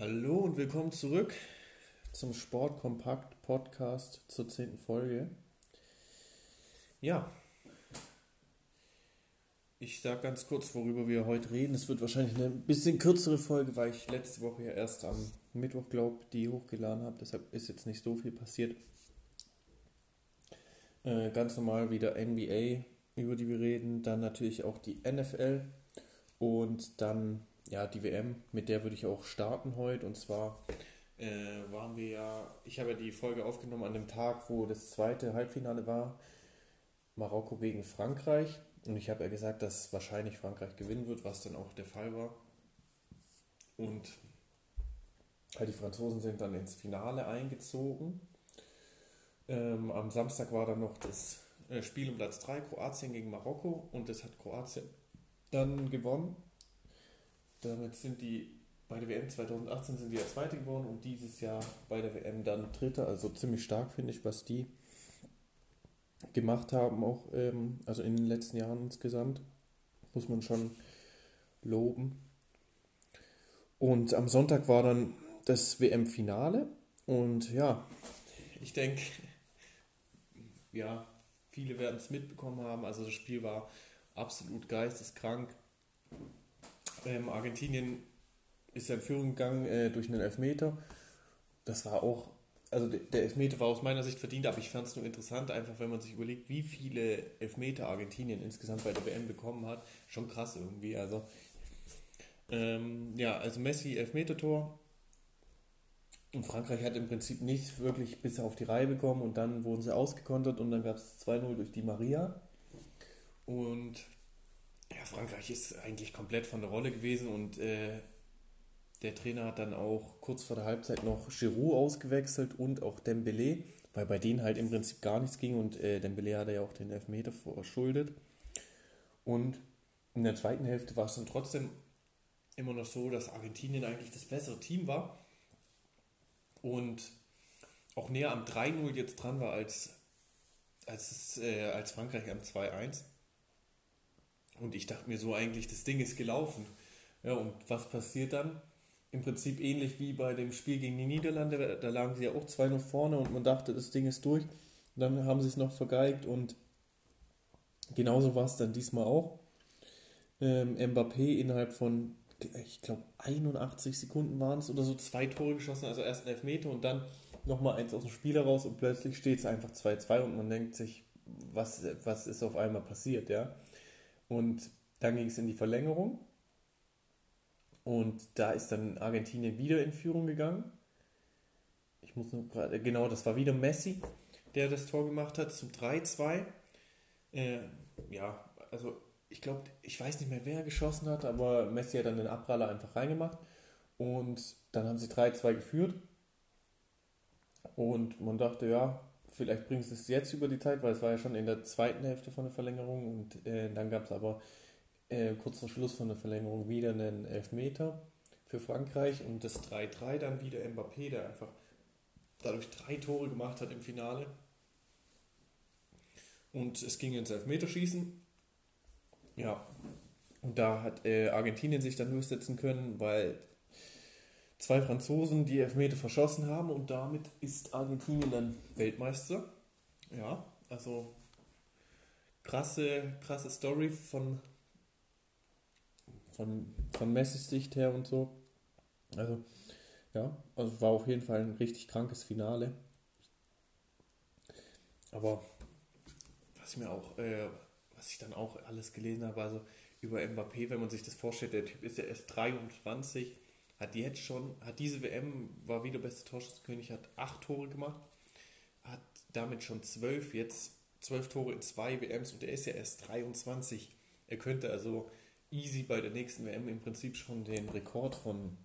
Hallo und willkommen zurück zum Sportkompakt Podcast zur zehnten Folge. Ja, ich sage ganz kurz, worüber wir heute reden. Es wird wahrscheinlich eine bisschen kürzere Folge, weil ich letzte Woche ja erst am Mittwoch, glaube die hochgeladen habe. Deshalb ist jetzt nicht so viel passiert. Äh, ganz normal wieder NBA, über die wir reden. Dann natürlich auch die NFL und dann ja, die WM, mit der würde ich auch starten heute. Und zwar äh, waren wir ja, ich habe ja die Folge aufgenommen an dem Tag, wo das zweite Halbfinale war. Marokko gegen Frankreich. Und ich habe ja gesagt, dass wahrscheinlich Frankreich gewinnen wird, was dann auch der Fall war. Und die Franzosen sind dann ins Finale eingezogen. Ähm, am Samstag war dann noch das äh, Spiel um Platz 3, Kroatien gegen Marokko. Und das hat Kroatien dann gewonnen. Damit sind die bei der WM 2018 sind die ja Zweite geworden und dieses Jahr bei der WM dann Dritter. Also ziemlich stark finde ich, was die gemacht haben, auch ähm, also in den letzten Jahren insgesamt. Muss man schon loben. Und am Sonntag war dann das WM-Finale. Und ja, ich denke, ja, viele werden es mitbekommen haben. Also das Spiel war absolut geisteskrank. Ähm, Argentinien ist ja in Führung gegangen äh, durch einen Elfmeter. Das war auch, also der Elfmeter war aus meiner Sicht verdient, aber ich fand es nur interessant, einfach wenn man sich überlegt, wie viele Elfmeter Argentinien insgesamt bei der WM bekommen hat. Schon krass irgendwie. Also, ähm, ja, also Messi Elfmeter-Tor. Und Frankreich hat im Prinzip nicht wirklich bis auf die Reihe bekommen und dann wurden sie ausgekontert und dann gab es 2-0 durch die Maria. Und ja, Frankreich ist eigentlich komplett von der Rolle gewesen und äh, der Trainer hat dann auch kurz vor der Halbzeit noch Giroud ausgewechselt und auch Dembele, weil bei denen halt im Prinzip gar nichts ging und äh, Dembele hatte ja auch den Elfmeter verschuldet. Und in der zweiten Hälfte war es dann trotzdem immer noch so, dass Argentinien eigentlich das bessere Team war und auch näher am 3-0 jetzt dran war als, als, äh, als Frankreich am 2-1. Und ich dachte mir so eigentlich, das Ding ist gelaufen. Ja, und was passiert dann? Im Prinzip ähnlich wie bei dem Spiel gegen die Niederlande, da lagen sie ja auch 2-0 vorne und man dachte, das Ding ist durch. Und dann haben sie es noch vergeigt und genauso war es dann diesmal auch. Ähm, Mbappé innerhalb von, ich glaube, 81 Sekunden waren es oder so, zwei Tore geschossen, also erst ein Elfmeter und dann nochmal eins aus dem Spiel heraus und plötzlich steht es einfach 2-2 und man denkt sich, was, was ist auf einmal passiert, ja. Und dann ging es in die Verlängerung. Und da ist dann Argentinien wieder in Führung gegangen. Ich muss nur gerade, genau, das war wieder Messi, der das Tor gemacht hat zum 3-2. Äh, ja, also ich glaube, ich weiß nicht mehr, wer geschossen hat, aber Messi hat dann den Abpraller einfach reingemacht. Und dann haben sie 3-2 geführt. Und man dachte, ja, vielleicht bringst du es jetzt über die Zeit, weil es war ja schon in der zweiten Hälfte von der Verlängerung und äh, dann gab es aber äh, kurz vor Schluss von der Verlängerung wieder einen Elfmeter für Frankreich und das 3-3 dann wieder Mbappé, der einfach dadurch drei Tore gemacht hat im Finale. Und es ging ins Elfmeterschießen. Ja, und da hat äh, Argentinien sich dann durchsetzen können, weil zwei Franzosen die Elfmeter verschossen haben und damit ist Argentinien dann Weltmeister. Ja, also krasse, krasse Story von, von, von Messis Sicht her und so. Also, ja, also war auf jeden Fall ein richtig krankes Finale. Aber was ich mir auch, äh, was ich dann auch alles gelesen habe, also über Mbappé, wenn man sich das vorstellt, der Typ ist ja erst 23 hat jetzt schon, hat diese WM, war wieder beste Torschützenkönig, hat acht Tore gemacht, hat damit schon zwölf, jetzt zwölf Tore in zwei WMs und er ist ja erst 23. Er könnte also easy bei der nächsten WM im Prinzip schon den Rekord von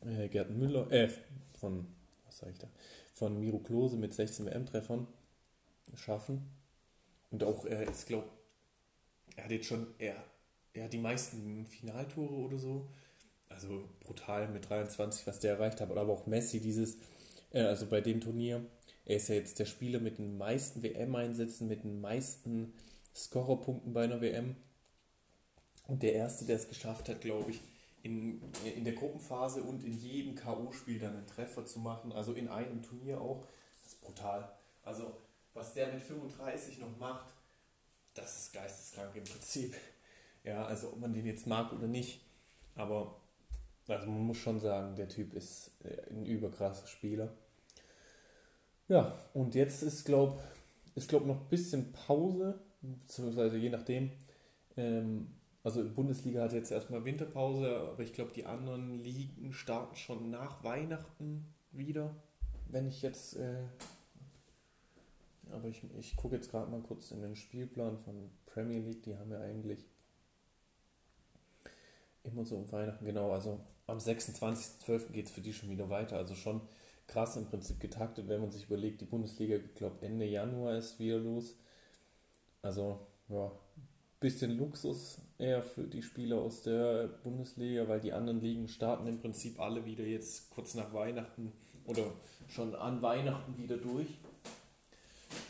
äh, Gerd Müller, äh, von, was sag ich da, von Miro Klose mit 16 WM-Treffern schaffen. Und auch, er ist, glaube er hat jetzt schon, er, er hat die meisten Finaltore oder so also brutal mit 23, was der erreicht hat. Oder aber auch Messi, dieses, äh, also bei dem Turnier, er ist ja jetzt der Spieler mit den meisten WM-Einsätzen, mit den meisten Scorerpunkten bei einer WM. Und der Erste, der es geschafft hat, glaube ich, in, in in der Gruppenphase und in jedem K.O.-Spiel dann einen Treffer zu machen, also in einem Turnier auch, das ist brutal. Also, was der mit 35 noch macht, das ist geisteskrank im Prinzip. Ja, also ob man den jetzt mag oder nicht, aber also man muss schon sagen, der Typ ist äh, ein überkrasser Spieler. Ja, und jetzt ist, glaube ich, glaub noch ein bisschen Pause, beziehungsweise je nachdem. Ähm, also Bundesliga hat jetzt erstmal Winterpause, aber ich glaube, die anderen Ligen starten schon nach Weihnachten wieder. Wenn ich jetzt. Äh, aber ich, ich gucke jetzt gerade mal kurz in den Spielplan von Premier League, die haben ja eigentlich immer so um Weihnachten, genau, also am 26.12. geht es für die schon wieder weiter. Also schon krass im Prinzip getaktet, wenn man sich überlegt, die Bundesliga, ich glaube Ende Januar ist wieder los. Also ja, bisschen Luxus eher für die Spieler aus der Bundesliga, weil die anderen Ligen starten im Prinzip alle wieder jetzt kurz nach Weihnachten oder schon an Weihnachten wieder durch.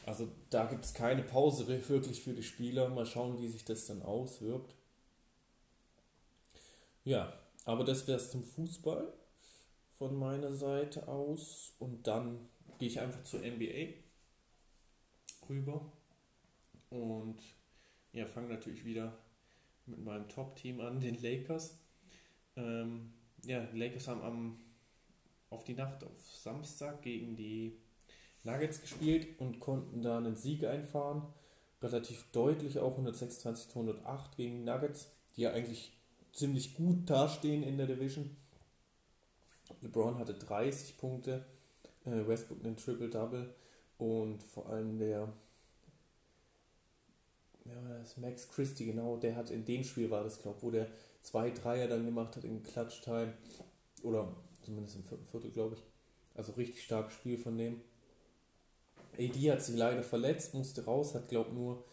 Also da gibt es keine Pause wirklich für die Spieler. Mal schauen, wie sich das dann auswirkt. Ja, aber das wäre es zum Fußball von meiner Seite aus. Und dann gehe ich einfach zur NBA rüber. Und ja, fange natürlich wieder mit meinem Top-Team an, den Lakers. Ähm, ja, die Lakers haben am, auf die Nacht auf Samstag gegen die Nuggets gespielt und konnten da einen Sieg einfahren. Relativ deutlich auch 126 zu 108 gegen die Nuggets, die ja eigentlich ziemlich gut dastehen in der Division. LeBron hatte 30 Punkte, äh, Westbrook einen Triple-Double und vor allem der ja, das Max Christie, genau, der hat in dem Spiel war das, glaube ich, wo der zwei Dreier dann gemacht hat in Clutch-Time oder zumindest im vierten Viertel, glaube ich. Also richtig starkes Spiel von dem. AD hat sich leider verletzt, musste raus, hat glaube nur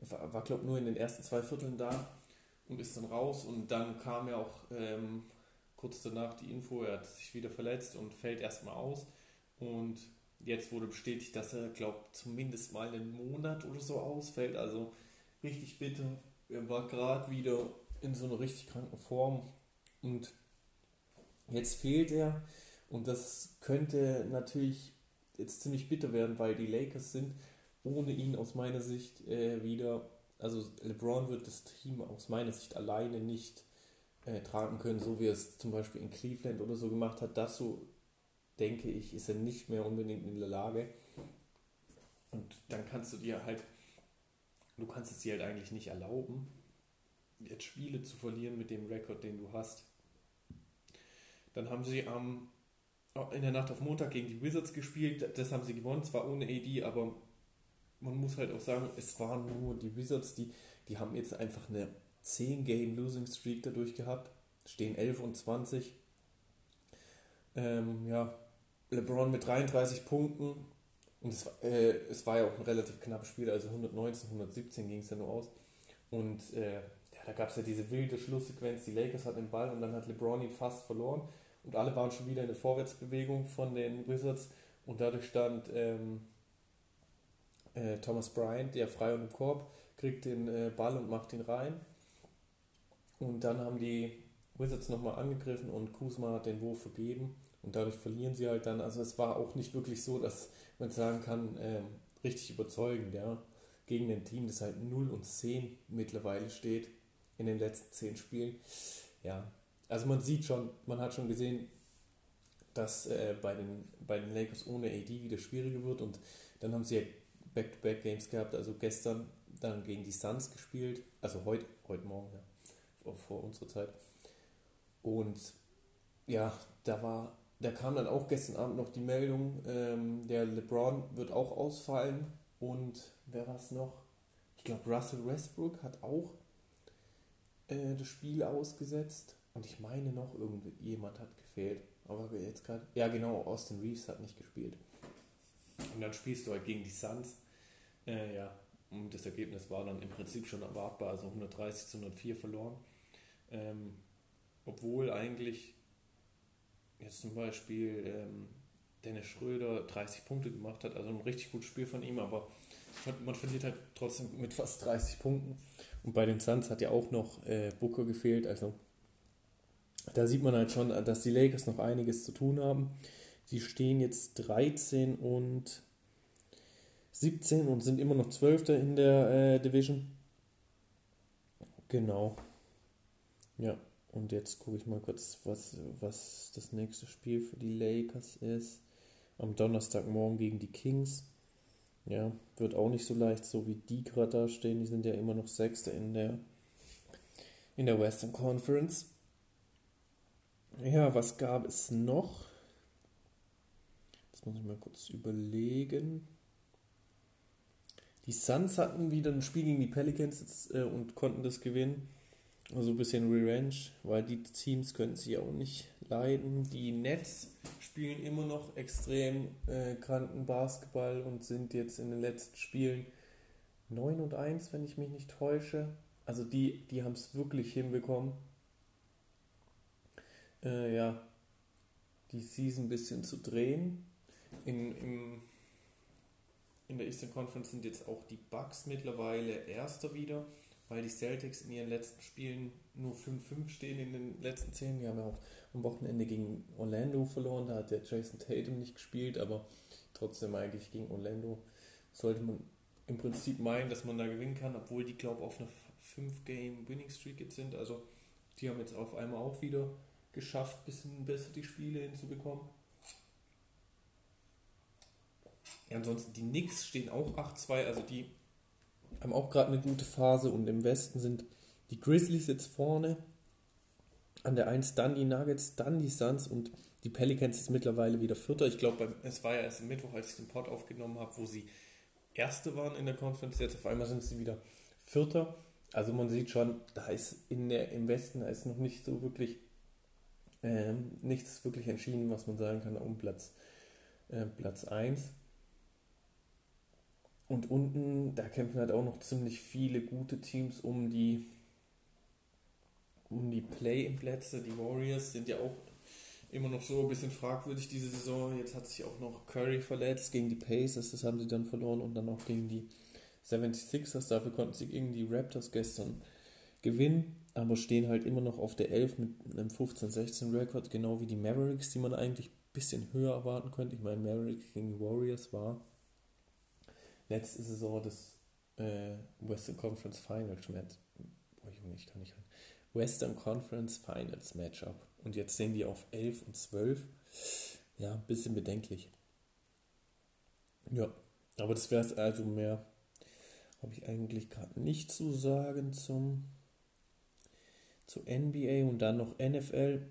war glaube nur in den ersten zwei Vierteln da und ist dann raus. Und dann kam ja auch ähm, kurz danach die Info, er hat sich wieder verletzt und fällt erstmal aus. Und jetzt wurde bestätigt, dass er, glaube zumindest mal einen Monat oder so ausfällt. Also richtig bitter. Er war gerade wieder in so einer richtig kranken Form und jetzt fehlt er. Und das könnte natürlich jetzt ziemlich bitter werden, weil die Lakers sind ohne ihn aus meiner Sicht äh, wieder also LeBron wird das Team aus meiner Sicht alleine nicht äh, tragen können, so wie er es zum Beispiel in Cleveland oder so gemacht hat. Das so, denke ich, ist er nicht mehr unbedingt in der Lage. Und dann kannst du dir halt, du kannst es dir halt eigentlich nicht erlauben, jetzt Spiele zu verlieren mit dem Rekord, den du hast. Dann haben sie am in der Nacht auf Montag gegen die Wizards gespielt. Das haben sie gewonnen, zwar ohne AD, aber man muss halt auch sagen, es waren nur die Wizards, die, die haben jetzt einfach eine 10-Game-Losing-Streak dadurch gehabt. Stehen 11 und 20. Ähm, ja, LeBron mit 33 Punkten. Und es, äh, es war ja auch ein relativ knappes Spiel, also 119, 117 ging es ja nur aus. Und äh, ja, da gab es ja diese wilde Schlusssequenz, die Lakers hatten den Ball und dann hat LeBron ihn fast verloren. Und alle waren schon wieder in der Vorwärtsbewegung von den Wizards. Und dadurch stand ähm, äh, Thomas Bryant, der frei und im Korb, kriegt den äh, Ball und macht ihn rein. Und dann haben die Wizards nochmal angegriffen und Kuzma hat den Wurf vergeben und dadurch verlieren sie halt dann. Also es war auch nicht wirklich so, dass man sagen kann, äh, richtig überzeugend, ja. Gegen ein Team, das halt 0 und 10 mittlerweile steht in den letzten 10 Spielen. Ja, also man sieht schon, man hat schon gesehen, dass äh, bei, den, bei den Lakers ohne AD wieder schwieriger wird und dann haben sie ja Back-to-Back-Games gehabt, also gestern dann gegen die Suns gespielt, also heute, heute Morgen, ja, vor, vor unserer Zeit. Und ja, da war, da kam dann auch gestern Abend noch die Meldung, ähm, der LeBron wird auch ausfallen und wer war es noch? Ich glaube, Russell Westbrook hat auch äh, das Spiel ausgesetzt und ich meine noch, irgendjemand hat gefehlt. Aber jetzt gerade, ja genau, Austin Reeves hat nicht gespielt. Und dann spielst du halt gegen die Suns äh, ja, und das Ergebnis war dann im Prinzip schon erwartbar, also 130 zu 104 verloren. Ähm, obwohl eigentlich jetzt zum Beispiel ähm, Dennis Schröder 30 Punkte gemacht hat, also ein richtig gutes Spiel von ihm, aber man verliert halt trotzdem mit fast 30 Punkten. Und bei den Suns hat ja auch noch äh, Booker gefehlt, also da sieht man halt schon, dass die Lakers noch einiges zu tun haben. Sie stehen jetzt 13 und 17 und sind immer noch 12. in der äh, Division. Genau. Ja, und jetzt gucke ich mal kurz, was, was das nächste Spiel für die Lakers ist. Am Donnerstagmorgen gegen die Kings. Ja, wird auch nicht so leicht, so wie die gerade da stehen. Die sind ja immer noch Sechste in der, in der Western Conference. Ja, was gab es noch? Das muss ich mal kurz überlegen. Die Suns hatten wieder ein Spiel gegen die Pelicans äh, und konnten das gewinnen. Also ein bisschen Revenge, weil die Teams können sie auch nicht leiden. Die Nets spielen immer noch extrem äh, kranken Basketball und sind jetzt in den letzten Spielen 9 und 1, wenn ich mich nicht täusche. Also die, die haben es wirklich hinbekommen. Äh, ja, die Season ein bisschen zu drehen. In, im, in der Eastern Conference sind jetzt auch die Bucks mittlerweile Erster wieder weil die Celtics in ihren letzten Spielen nur 5-5 stehen in den letzten 10. Die haben ja auch am Wochenende gegen Orlando verloren, da hat der Jason Tatum nicht gespielt, aber trotzdem eigentlich gegen Orlando sollte man im Prinzip meinen, dass man da gewinnen kann, obwohl die, glaube ich, auf einer 5-Game-Winning-Streak jetzt sind. Also die haben jetzt auf einmal auch wieder geschafft, ein bisschen besser die Spiele hinzubekommen. Ansonsten die Knicks stehen auch 8-2, also die haben auch gerade eine gute Phase und im Westen sind die Grizzlies jetzt vorne. An der 1 dann die Nuggets, dann die Suns und die Pelicans ist mittlerweile wieder Vierter. Ich glaube, es war ja erst am Mittwoch, als ich den Pod aufgenommen habe, wo sie Erste waren in der Conference. Jetzt auf einmal sind sie wieder Vierter. Also man sieht schon, da ist in der, im Westen da ist noch nicht so wirklich ähm, nichts wirklich entschieden, was man sagen kann, um Platz, äh, Platz 1. Und unten, da kämpfen halt auch noch ziemlich viele gute Teams um die, um die Play-in-Plätze. Die Warriors sind ja auch immer noch so ein bisschen fragwürdig diese Saison. Jetzt hat sich auch noch Curry verletzt gegen die Pacers, das haben sie dann verloren und dann auch gegen die 76ers. Dafür konnten sie gegen die Raptors gestern gewinnen, aber stehen halt immer noch auf der 11 mit einem 15-16-Rekord, genau wie die Mavericks, die man eigentlich ein bisschen höher erwarten könnte. Ich meine, Mavericks gegen die Warriors war letzte Saison das äh, Western Conference Finals Match. Boah, Junge, ich kann nicht rein. Western Conference Finals Matchup. Und jetzt sehen die auf 11 und 12. Ja, ein bisschen bedenklich. Ja, aber das wäre es also mehr. Habe ich eigentlich gerade nicht zu sagen zum zu NBA und dann noch NFL.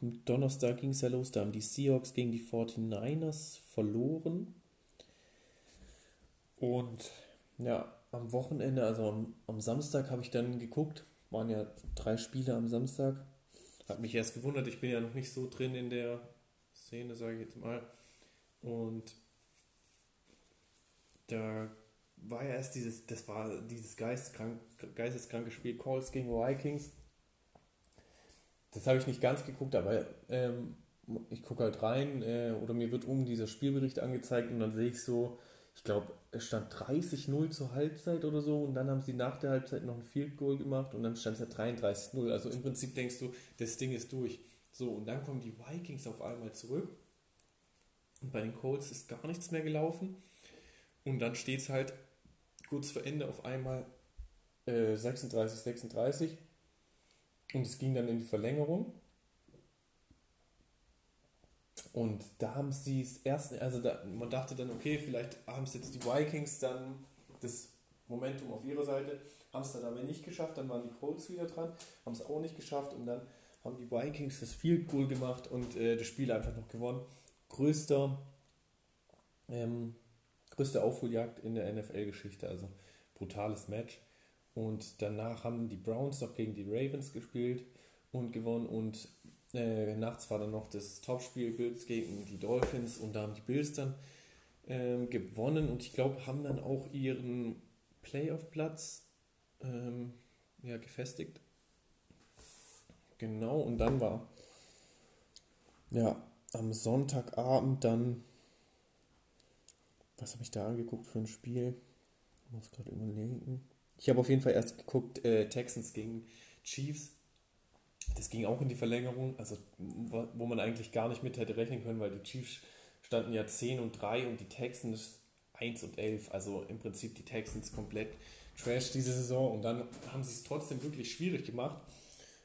Am Donnerstag ging es ja los, da haben die Seahawks gegen die 49ers verloren. Und ja, am Wochenende, also am, am Samstag habe ich dann geguckt, waren ja drei Spiele am Samstag. Hat mich erst gewundert, ich bin ja noch nicht so drin in der Szene, sage ich jetzt mal. Und da war ja erst dieses, das war dieses geisteskrank, geisteskranke Spiel Calls gegen Vikings. Das habe ich nicht ganz geguckt, aber ähm, ich gucke halt rein äh, oder mir wird um dieser Spielbericht angezeigt und dann sehe ich so, ich glaube, es stand 30-0 zur Halbzeit oder so und dann haben sie nach der Halbzeit noch ein Field Goal gemacht und dann stand es ja 33-0. Also im Prinzip denkst du, das Ding ist durch. So, und dann kommen die Vikings auf einmal zurück und bei den Colts ist gar nichts mehr gelaufen und dann steht es halt kurz vor Ende auf einmal äh, 36-36 und es ging dann in die Verlängerung und da haben sie es erst, also da, man dachte dann, okay, vielleicht haben es jetzt die Vikings dann das Momentum auf ihrer Seite, haben es dann aber nicht geschafft, dann waren die Colts wieder dran, haben es auch nicht geschafft und dann haben die Vikings das Field Goal gemacht und äh, das Spiel einfach noch gewonnen. Größter, ähm, größte Aufholjagd in der NFL-Geschichte, also brutales Match. Und danach haben die Browns noch gegen die Ravens gespielt und gewonnen und äh, nachts war dann noch das Topspiel Bills gegen die Dolphins und da haben die Bills dann ähm, gewonnen und ich glaube, haben dann auch ihren Playoff-Platz ähm, ja, gefestigt. Genau, und dann war ja am Sonntagabend dann, was habe ich da angeguckt für ein Spiel? Ich muss gerade überlegen. Ich habe auf jeden Fall erst geguckt, äh, Texans gegen Chiefs das ging auch in die Verlängerung, also wo man eigentlich gar nicht mit hätte rechnen können, weil die Chiefs standen ja 10 und 3 und die Texans 1 und 11. Also im Prinzip die Texans komplett trash diese Saison und dann haben sie es trotzdem wirklich schwierig gemacht.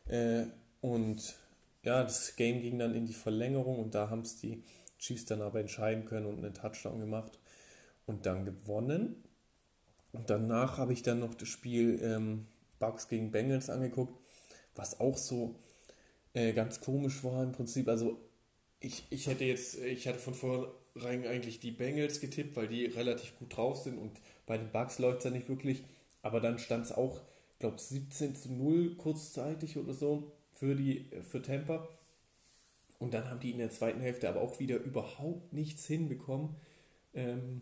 Äh, und ja, das Game ging dann in die Verlängerung und da haben es die Chiefs dann aber entscheiden können und einen Touchdown gemacht und dann gewonnen. Und danach habe ich dann noch das Spiel ähm, Bucks gegen Bengals angeguckt, was auch so äh, ganz komisch war im Prinzip. Also ich, ich hätte jetzt, ich hatte von vornherein eigentlich die Bengals getippt, weil die relativ gut drauf sind und bei den Bucks läuft es ja nicht wirklich. Aber dann stand es auch, ich glaube 17 zu 0 kurzzeitig oder so für, die, für Tampa. Und dann haben die in der zweiten Hälfte aber auch wieder überhaupt nichts hinbekommen. Ähm,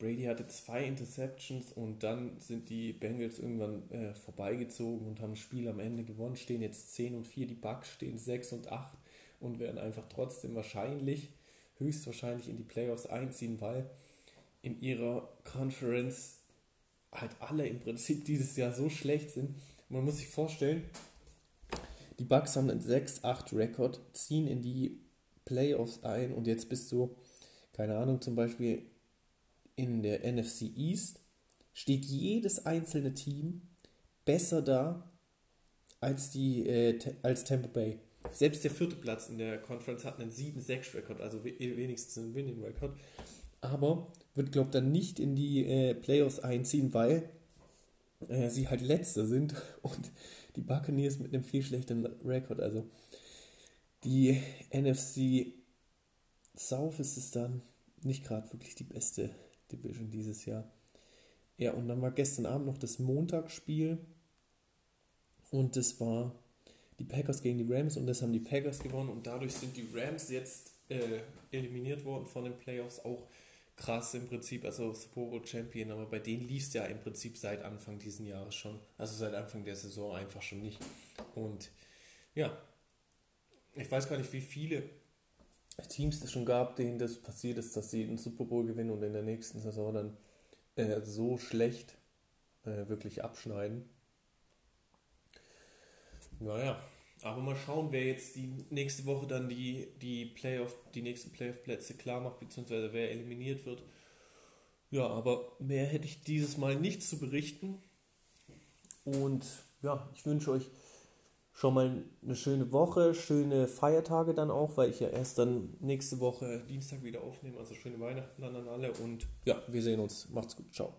Brady hatte zwei Interceptions und dann sind die Bengals irgendwann äh, vorbeigezogen und haben das Spiel am Ende gewonnen, stehen jetzt 10 und 4, die Bucks stehen 6 und 8 und werden einfach trotzdem wahrscheinlich, höchstwahrscheinlich in die Playoffs einziehen, weil in ihrer Conference halt alle im Prinzip dieses Jahr so schlecht sind. Man muss sich vorstellen, die Bucks haben einen 6-8-Rekord, ziehen in die Playoffs ein und jetzt bist du, keine Ahnung, zum Beispiel in der NFC East steht jedes einzelne Team besser da als, die, äh, als Tampa Bay. Selbst der vierte Platz in der Conference hat einen 7-6-Rekord, also wenigstens einen Winning-Rekord. Aber wird, glaube ich, dann nicht in die äh, Playoffs einziehen, weil äh, sie halt Letzter sind und die Buccaneers mit einem viel schlechteren Rekord. Also die NFC South ist es dann nicht gerade wirklich die beste Division dieses Jahr. Ja, und dann war gestern Abend noch das Montagsspiel und das war die Packers gegen die Rams und das haben die Packers gewonnen und dadurch sind die Rams jetzt äh, eliminiert worden von den Playoffs. Auch krass im Prinzip, also Super Bowl Champion, aber bei denen lief es ja im Prinzip seit Anfang diesen Jahres schon, also seit Anfang der Saison einfach schon nicht. Und ja, ich weiß gar nicht, wie viele Teams es schon gab, denen das passiert ist, dass sie einen Super Bowl gewinnen und in der nächsten Saison dann äh, so schlecht äh, wirklich abschneiden. Naja, aber mal schauen, wer jetzt die nächste Woche dann die, die Playoff, die nächsten Playoff-Plätze klar macht, beziehungsweise wer eliminiert wird. Ja, aber mehr hätte ich dieses Mal nicht zu berichten. Und ja, ich wünsche euch schon mal eine schöne Woche, schöne Feiertage dann auch, weil ich ja erst dann nächste Woche Dienstag wieder aufnehme. Also schöne Weihnachten dann an alle und ja, wir sehen uns. Macht's gut. Ciao.